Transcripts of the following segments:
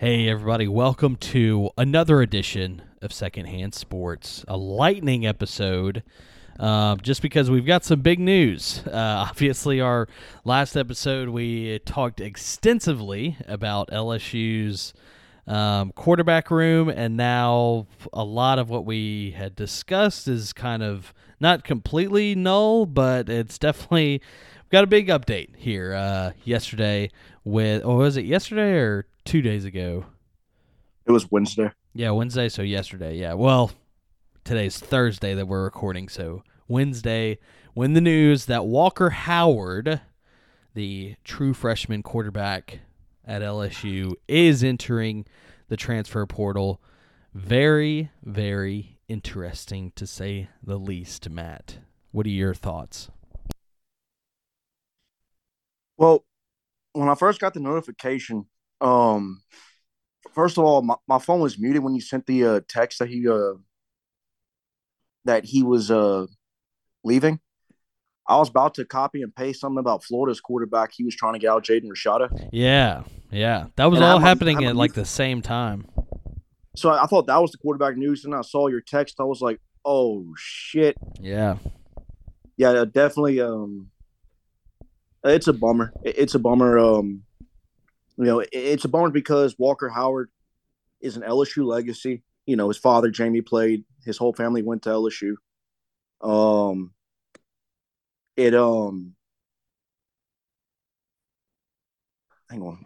Hey, everybody, welcome to another edition of Secondhand Sports, a lightning episode. Uh, just because we've got some big news. Uh, obviously, our last episode, we talked extensively about LSU's um, quarterback room, and now a lot of what we had discussed is kind of not completely null, but it's definitely got a big update here uh, yesterday with, or was it yesterday or two days ago? It was Wednesday. Yeah, Wednesday. So yesterday. Yeah. Well, today's Thursday that we're recording. So Wednesday, when the news that Walker Howard, the true freshman quarterback at LSU, is entering the transfer portal. Very, very interesting to say the least, Matt. What are your thoughts? Well, when I first got the notification, um, first of all, my, my phone was muted when you sent the uh, text that he uh that he was uh leaving. I was about to copy and paste something about Florida's quarterback. He was trying to get out Jaden Rashada. Yeah, yeah, that was And all I'm happening I'm at like the same time. So I, I thought that was the quarterback news, and I saw your text. I was like, "Oh shit!" Yeah, Yeah, definitely. Um, it's a bummer. It- It's a bummer. Um, you know, it- it's a bummer because Walker Howard is an LSU legacy. You know, his father Jamie played. His whole family went to LSU. Um, it um, hang on.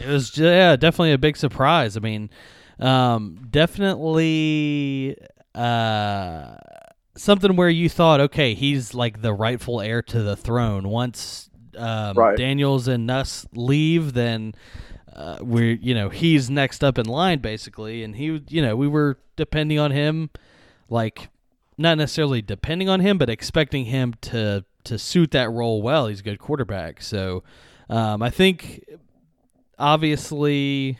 It was yeah, definitely a big surprise. I mean, um, definitely uh, something where you thought, okay, he's like the rightful heir to the throne. Once um, Right. Daniels and Nuss leave, then uh, we're you know he's next up in line basically, and he you know we were depending on him, like not necessarily depending on him, but expecting him to to suit that role well. He's a good quarterback, so. Um, I think obviously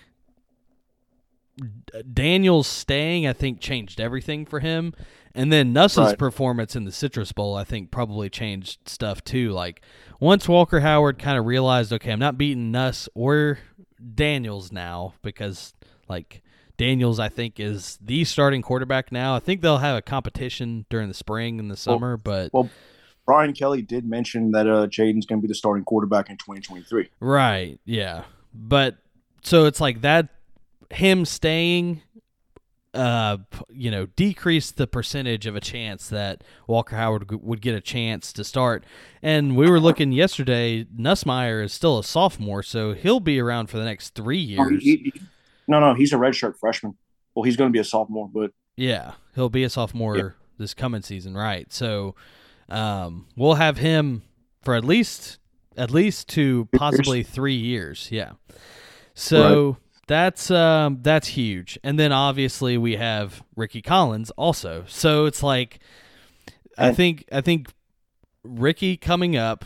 D- Daniels staying, I think, changed everything for him. And then Nuss's Right. performance in the Citrus Bowl, I think, probably changed stuff too. Like once Walker Howard kind of realized, okay, I'm not beating Nuss or Daniels now because like Daniels, I think, is the starting quarterback now. I think they'll have a competition during the spring and the summer, but well, Brian Kelly did mention that uh, Jayden's going to be the starting quarterback in 2023. Right. Yeah. But so it's like that him staying uh you know decreased the percentage of a chance that Walker Howard g- would get a chance to start. And we were looking yesterday Nussmeier is still a sophomore so he'll be around for the next 3 No, years. no, no, he's a redshirt freshman. Well, he's going to be a sophomore, but Yeah, he'll be a sophomore this coming season, right? So, um, we'll have him for at least at least to Years. possibly three years. Yeah. So that's um that's huge, and then obviously we have Rickie Collins also. So it's like, I think I think Rickie coming up.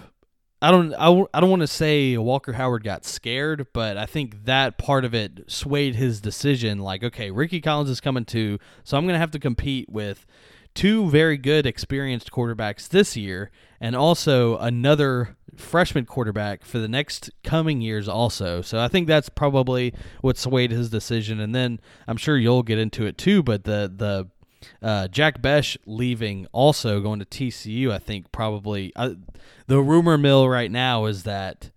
I don't I, w- I don't want to say Walker Howard got scared, but I think that part of it swayed his decision. Like, okay, Rickie Collins is coming too, so I'm going to have to compete with two very good experienced quarterbacks this year and also another freshman quarterback for the next coming years also. So I think that's probably what swayed his decision and then I'm sure you'll get into it too, but the the uh, Jack Bech leaving also going to TCU I think probably uh, the rumor mill right now is that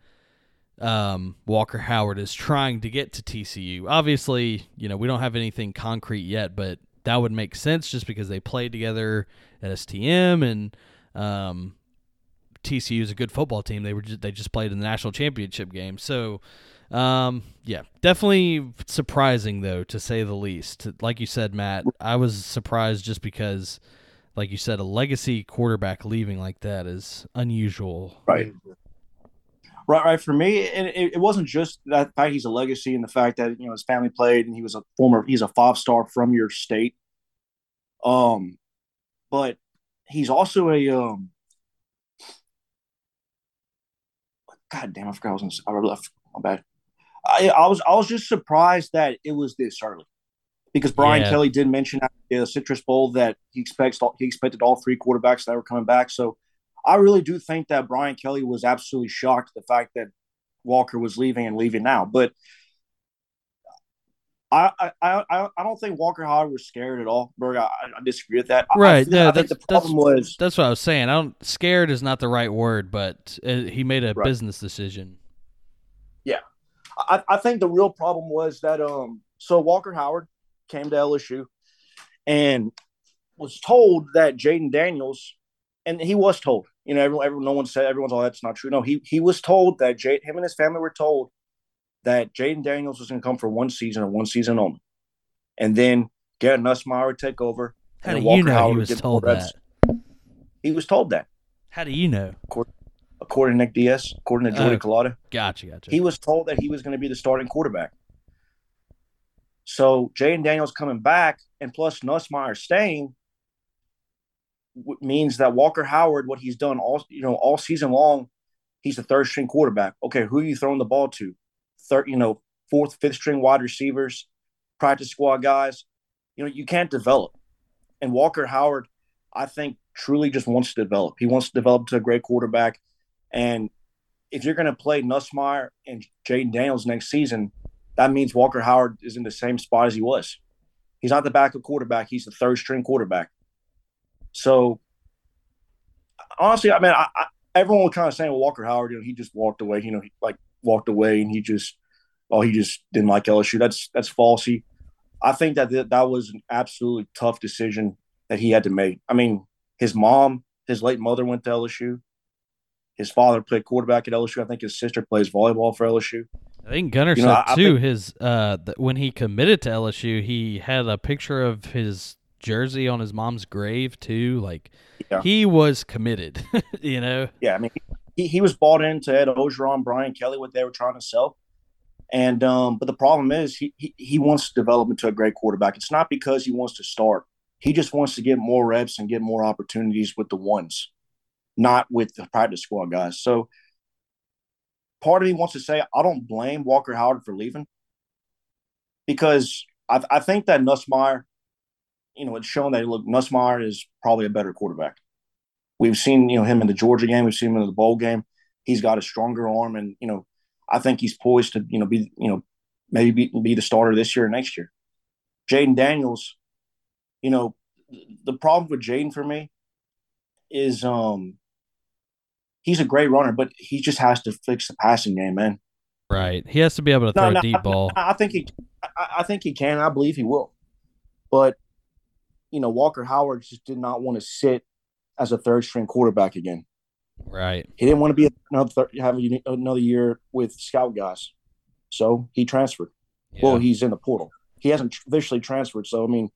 um, Walker Howard is trying to get to TCU. Obviously, you know, we don't have anything concrete yet, but that would make sense just because they played together at STM and um, TCU is a good football team. They were just, they just played in the national championship game. So, um, yeah, definitely surprising though to say the least. Like you said, Matt, I was surprised just because, like you said, a legacy quarterback leaving like that is unusual. Right. Right, right. For me, and it, it wasn't just that fact he's a legacy and the fact that you know his family played and he was a former he's a five star from your state. Um, but he's also a um. God damn! I forgot I was gonna. say- I left. My bad. I I was I was just surprised that it was this early, because Brian Yeah. Kelly did mention at the Citrus Bowl that he expects he expected all three quarterbacks that were coming back. So I really do think that Brian Kelly was absolutely shocked at the fact that Walker was leaving and leaving now. But I, I, I, I don't think Walker Howard was scared at all, Berg. I, I disagree with that. Right. I, yeah, that's, think the problem that's, was that's what I was saying. I don't scared is not the right word, but uh, he made a Right. business decision. I, I think the real problem was that um so Walker Howard came to LSU and was told that Jayden Daniels and he was told, you know, everyone, everyone no one said everyone's all that's not true. No, he he was told that Jay, him and his family were told that Jayden Daniels was gonna come for one season and one season only. And then Garrett Nussmeier would take over. How and do then you know Howard he was told that? He was told that, How do you know? according to Nick Diaz, according to Jordy Oh. Culotta. Gotcha, gotcha. He was told that he was going to be the starting quarterback. So Jayden Daniels coming back, and plus Nussmeier staying, means that Walker Howard, what he's done all you know all season long, he's the third string quarterback. Okay, who are you throwing the ball to? Third, you know, fourth, fifth string wide receivers, practice squad guys. You know, you can't develop. And Walker Howard, I think, truly just wants to develop. He wants to develop to a great quarterback. And if you're going to play Nussmeier and Jayden Daniels next season, that means Walker Howard is in the same spot as he was. He's not the backup quarterback; he's the third string quarterback. So, honestly, I mean, I, I, everyone was kind of saying, "Well, Walker Howard, you know, he just walked away. You know, he like walked away, and he just, oh, he just didn't like LSU." That's that's false. He, I think that th- that was an absolutely tough decision that he had to make. I mean, his mom, his late mother went to LSU. His father played quarterback at LSU. I think his sister plays volleyball for LSU. I think Gunner You know, said I- I too. think- his uh, th- when he committed to LSU, he had a picture of his jersey on his mom's grave too. Like Yeah. he was committed. you know. Yeah, I mean, he, he was bought into Ed Orgeron, Brian Kelly, what they were trying to sell. And um, but the problem is he, he he wants to develop into a great quarterback. It's not because he wants to start. He just wants to get more reps and get more opportunities with the ones, not with the practice squad guys. So part of me wants to say I don't blame Walker Howard for leaving because I, I think that Nussmeier, you know, it's shown that look Nussmeier is probably a better quarterback. We've seen you know him in the Georgia game. We've seen him in the bowl game. He's got a stronger arm, and you know I think he's poised to you know be you know maybe be, be the starter this year or next year. Jayden Daniels, you know, the problem with Jayden for me is um he's a great runner, but he just has to fix the passing game, man. Right. He has to be able to No, throw no, a deep ball. I, I think he, I, I think he can. I believe he will, but you know Walker Howard just did not want to sit as a third string quarterback again. Right. He didn't want to be another have another year with scout guys, so he transferred. Yeah. Well, he's in the portal. He hasn't officially transferred, so I mean,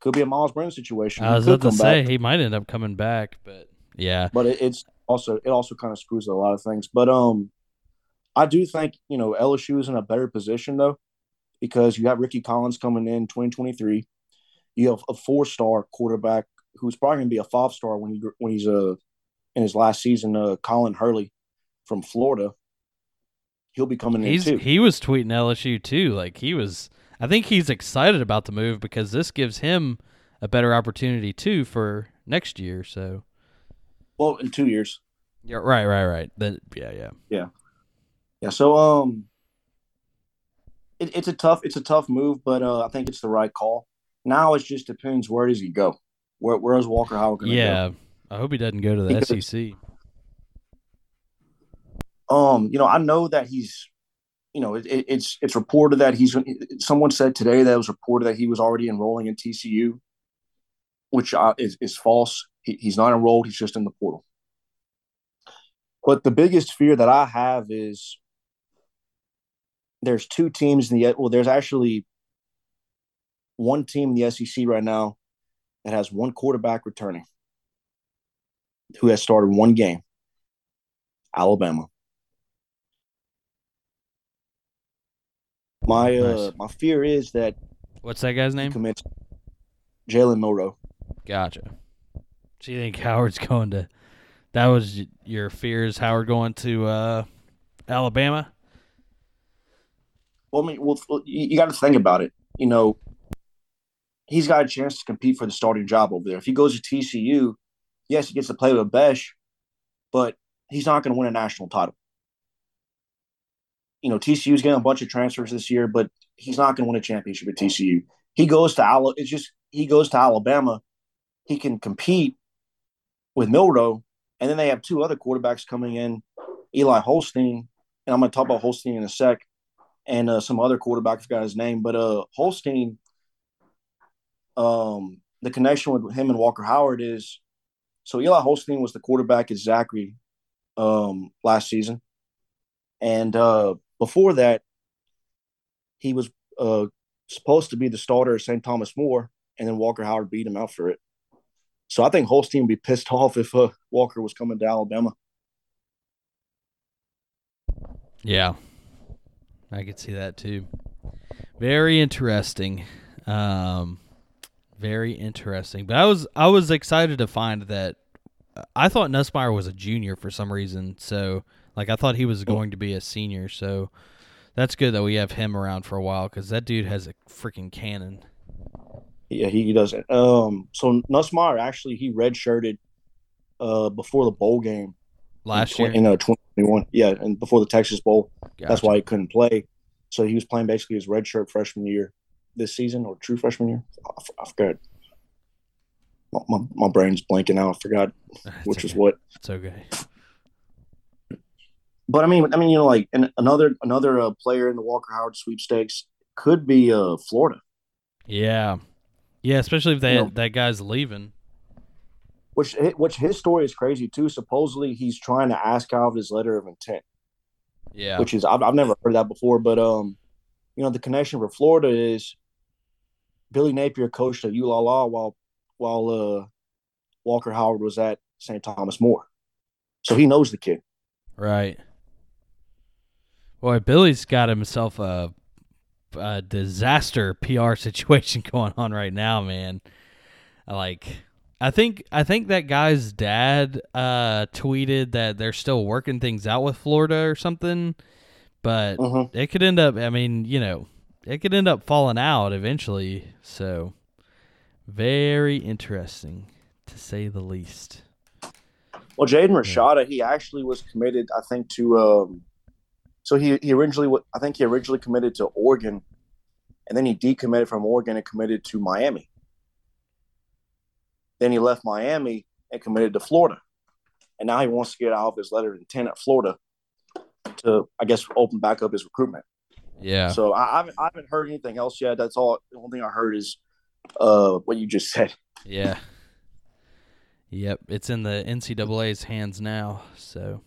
could be a Myles Brennan situation. I was about to say back, he might end up coming back, but yeah. but it, it's also it also kind of screws a lot of things. But um, I do think you know LSU is in a better position though, because you have Rickie Collins coming in 2023. You have a four star quarterback who's probably going to be a five star when he when he's uh in his last season. Uh, Colin Hurley from Florida. He'll be coming He's in too. he was tweeting LSU too. Like he was I think he's excited about the move because this gives him a better opportunity too for next year. So well, in two years. yeah, right, right, right. Then yeah, yeah. Yeah, so um, it, it's a tough it's a tough move, but uh, I think it's the right call. Now it just depends where does he go? Where where is Walker Howard going to Yeah. I hope he doesn't go to the Because- SEC. Um, you know, I know that he's, you know, it, it, it's it's reported that he's. Someone said today that it was reported that he was already enrolling in TCU, which uh, is is false. He, he's not enrolled. He's just in the portal. But the biggest fear that I have is there's two teams in the well. There's actually one team in the SEC right now that has one quarterback returning who has started one game. Alabama. My uh my fear is that What's that guy's name? commits Jalen Milroe. Gotcha. So you think Howard's going to? That was your fears. Howard going to uh, Alabama. Well, I mean, well, you got to think about it. You know, he's got a chance to compete for the starting job over there. If he goes to TCU, yes, he gets to play with Bech, but he's not going to win a national title. you know, TCU's getting a bunch of transfers this year, but he's not going to win a championship at TCU. He goes to Alabama. It's just he goes to Alabama. He can compete with Milroe, and then they have two other quarterbacks coming in, Eli Holstein, and I'm going to talk about Holstein in a sec, and uh, some other quarterback. I forgot his name, but uh, Holstein. Um, the connection with him and Walker Howard is so Eli Holstein was the quarterback at Zachary um, last season, and uh, before that, he was uh, supposed to be the starter at St. Thomas More, and then Walker Howard beat him out for it. So I think Holstein would be pissed off if uh, Walker was coming to Alabama. Yeah, I could see that too. Very interesting. Um, very interesting. But I was I was excited to find that I thought Nussmeier was a junior for some reason. So like I thought he was going to be a senior. So that's good that we have him around for a while because that dude has a freaking cannon. Yeah, he doesn't. Um, so Nussmeier actually he redshirted uh before the bowl game last in, year in uh, 2021. Yeah, and before the Texas Bowl. Gotcha. That's why he couldn't play. So he was playing basically his redshirt freshman year this season or true freshman year. I, forgot. My, my, my brain's blanking out. I forgot It's which is okay. what. It's okay. But I mean, I mean, you know, like and another another uh, player in the Walker Howard sweepstakes could be uh, Florida, Yeah, yeah. Especially if that You know- that guy's leaving. which which his story is crazy too. Supposedly, he's trying to ask out of his letter of intent, Yeah, which is I've, I've never heard that before. But um, you know, the connection for Florida is Billy Napier coached at ULala while while uh, Walker Howard was at St. Thomas More, so he knows the kid. right. Boy, Billy's got himself a, a disaster PR situation going on right now, man. Like, I think I think that guy's dad uh, tweeted that they're still working things out with Florida or something, but Mhm. it could end up. I mean, you know, it could end up falling out eventually. So, very interesting to say the least. Well, Jaden Rashada, he actually was committed, I think, to. Um, so he he originally, I think he originally committed to Oregon, and then he decommitted from Oregon and committed to Miami. Then he left Miami and committed to Florida, and now he wants to get out of his letter of intent at Florida to, I guess, open back up his recruitment. Yeah. So I, I, haven't, I haven't heard anything else yet. That's all. The only thing I heard is uh, what you just said. Yeah. Yep, it's in the NCAA's hands now, so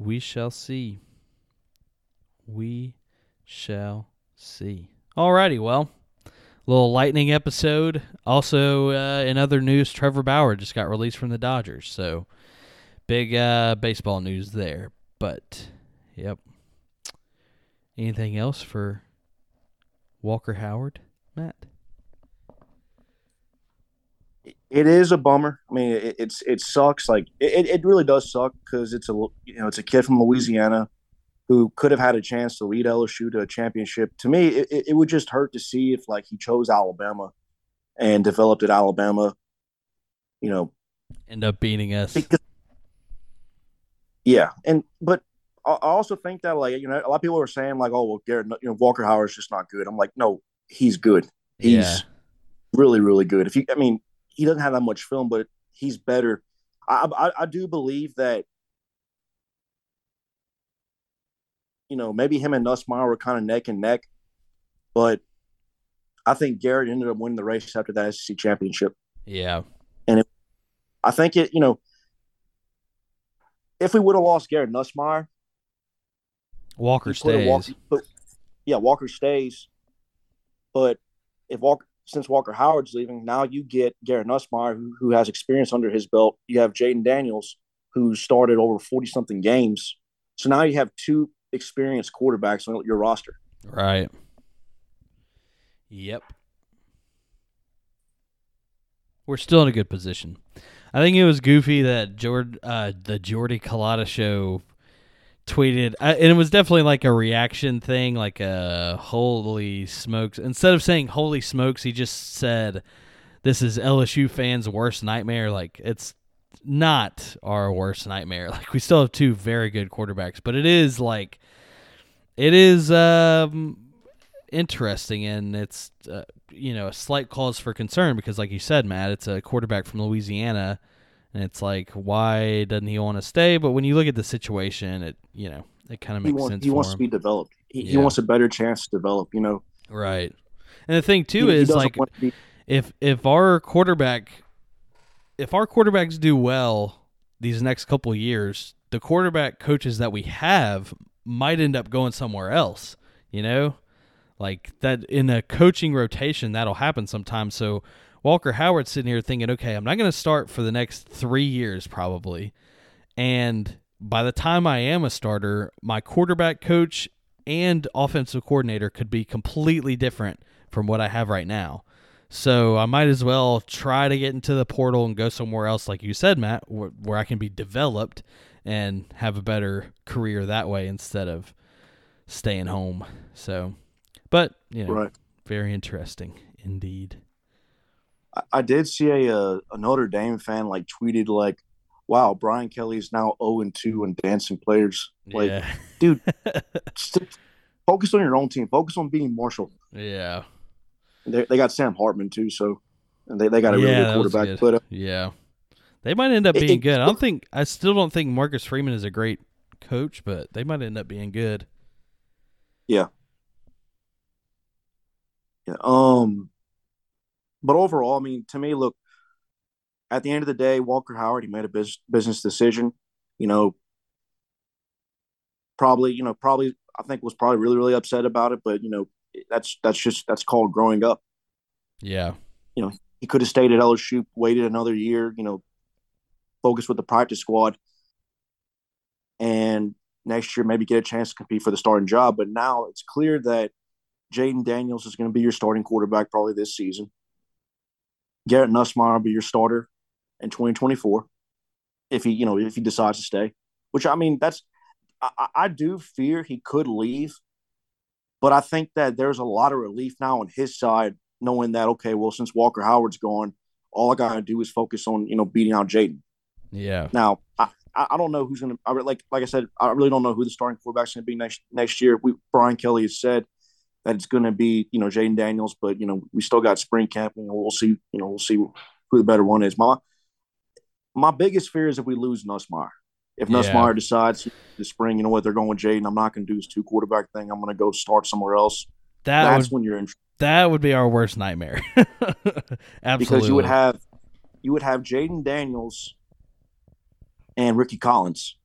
we shall see. We shall see. Alrighty, well, little lightning episode. Also, uh, in other news, Trevor Bauer just got released from the Dodgers, so big uh, baseball news there. But, yep. Anything else for Walker Howard, Matt? it is a bummer. I mean, it, it's it sucks. Like it, it really does suck because it's a you know it's a kid from Louisiana who could have had a chance to lead LSU to a championship. To me, it, it would just hurt to see if like he chose Alabama and developed at Alabama. You know, End up beating us. because yeah, and but I also think that like you know a lot of people are saying like oh well Garrett you know Walker Howard's just not good. I'm like no he's good. He's Yeah. really really good. If you I mean he doesn't have that much film, but he's better. I I, I do believe that you know maybe him and Nussmeier were kind of neck and neck, but I think Garrett ended up winning the race after that SEC championship. Yeah. And I think it, you know, if we would have lost Garrett Nussmeier, Walker stays. walked- but- yeah, Walker stays. But if Walker, since Walker Howard's leaving, now you get Garrett Nussmeier, who, who has experience under his belt. You have Jayden Daniels, who started over forty something games. So now you have two experienced quarterbacks on your roster. Right. Yep. We're still in a good position. I think it was goofy that Jord, uh, the Jordy Culotta show tweeted, uh, and it was definitely like a reaction thing, like a holy smokes. Instead of saying holy smokes, he just said, "This is LSU fans' worst nightmare." Like it's not our worst nightmare. Like we still have two very good quarterbacks, but it is like it is um, interesting, and it's uh, you know a slight cause for concern because, like you said, Matt, it's a quarterback from Louisiana, and it's like why doesn't he want to stay? But when you look at the situation, it you know it kind of He makes wants sense. he wants him. to be developed. He, he wants a better chance to develop. You know, right. And the thing too He- he is doesn't like be- if if our quarterback if our quarterbacks do well these next couple of years, the quarterback coaches that we have might end up going somewhere else, you know? Like that in a coaching rotation that'll happen sometimes. So Walker Howard's sitting here thinking, "Okay, I'm not going to start for the next 3 years probably." And by the time I am a starter, my quarterback coach and offensive coordinator could be completely different from what I have right now. So I might as well try to get into the portal and go somewhere else, like you said, Matt, where, where I can be developed and have a better career that way instead of staying home. So, but you know, right. very interesting indeed. I, I did see a, uh, a Notre Dame fan like tweeted like, "Wow, Brian Kelly's now zero and two in dancing players." Like, yeah, dude, st- focus on your own team. Focus on beating Marshall. yeah, They, they got Sam Hartman too, so and they, they got a really Yeah, good quarterback. good. But uh, yeah. They might end up being it- good. I don't think I still don't think Marcus Freeman is a great coach, but they might end up being good. Yeah. Yeah. Um, but overall, I mean, to me, look, at the end of the day, Walker Howard, he made a bus- business decision. You know, probably, you know, probably, I think was probably really, really upset about it. But you know, that's that's just that's called growing up. Yeah, You know, He could have stayed at LSU, waited another year. You know, focused with the practice squad, and next year maybe get a chance to compete for the starting job. But now it's clear that Jayden Daniels is going to be your starting quarterback probably this season. Garrett Nussmeier will be your starter in 2024 if he, you know, if he decides to stay. Which I mean, that's I, I- do fear he could leave, but I think that there's a lot of relief now on his side, knowing that okay, well, since Walker Howard's gone, all I gotta do is focus on you know beating out Jayden. yeah, Now, I, I don't know who's going to. I like like I said, I really don't know who the starting quarterback's going to be next next year. We Brian Kelly has said that it's going to be you know Jayden Daniels, but you know we still got spring camp, and we'll see. You know we'll see who the better one is. My my biggest fear is if we lose Nussmeier. If Yeah. Nussmeier decides this spring, you know what, they're going with Jayden. I'm not going to do this two quarterback thing. I'm going to go start somewhere else. that That's would when you're in that would be our worst nightmare. Absolutely, because you would have you would have Jayden Daniels and Rickie Collins,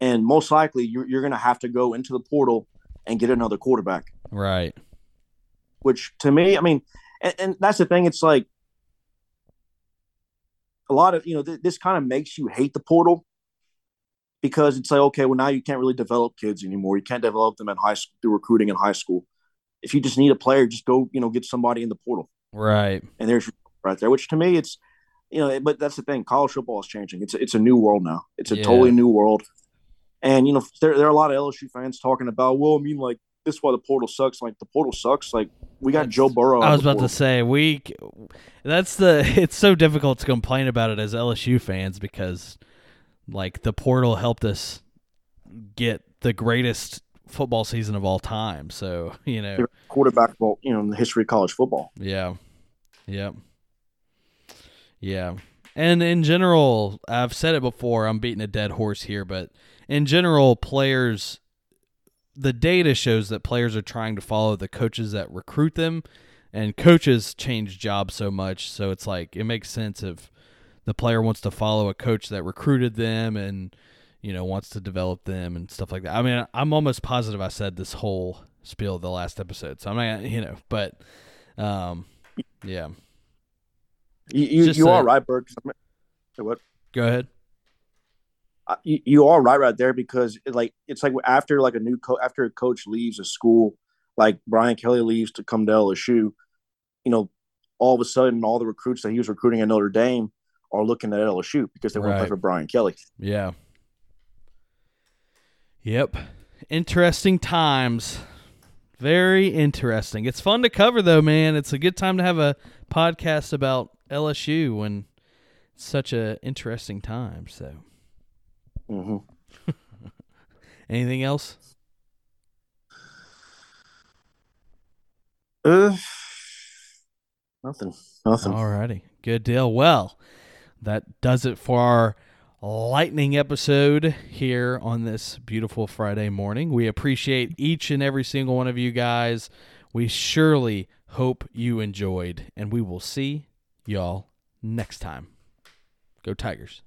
and most likely you're you're going to have to go into the portal and get another quarterback. Right. Which to me, I mean, and, and that's the thing. It's like a lot of you know th- this kind of makes you hate the portal because it's like okay, well now you can't really develop kids anymore. You can't develop them in high school through recruiting in high school. If you just need a player, just go you know get somebody in the portal Right. and there's right there. Which to me, it's you know, but that's the thing. College football is changing. It's a, it's a new world now. It's a Yeah. totally new world. And you know, there there are a lot of LSU fans talking about, well, I mean, like this is why the portal sucks. Like the portal sucks. Like we got That's- Joe Burrow. I was about to say we. That's the. It's so difficult to complain about it as LSU fans because, like, the portal helped us get the greatest football season of all time. So you know, quarterback, well, you know, in the history of college football. yeah, yeah, yeah. And in general, I've said it before. I'm beating a dead horse here, but in general, players. The data shows that players are trying to follow the coaches that recruit them, and coaches change jobs so much. So it's like it makes sense if the player wants to follow a coach that recruited them and you know wants to develop them and stuff like that. I mean, I'm almost positive I said this whole spiel the last episode, so I'm not, you know, but um, yeah. You you, you a- are right, Bert. What? Go ahead. You, you are right right there because it, like it's like after like a new co- after a coach leaves a school, like Brian Kelly leaves to come to LSU, you know, all of a sudden all the recruits that he was recruiting at Notre Dame are looking at LSU because they want to play for Brian Kelly. Yeah. Yep. Interesting times. Very interesting. It's fun to cover though, man. It's a good time to have a podcast about LSU when it's such a interesting time. So, Mm-hmm. Anything else? Uh, nothing. Nothing. Alrighty. Good deal. Well, that does it for our lightning episode here on this beautiful Friday morning. We appreciate each and every single one of you guys. We surely hope you enjoyed, and we will see y'all next time. Go Tigers.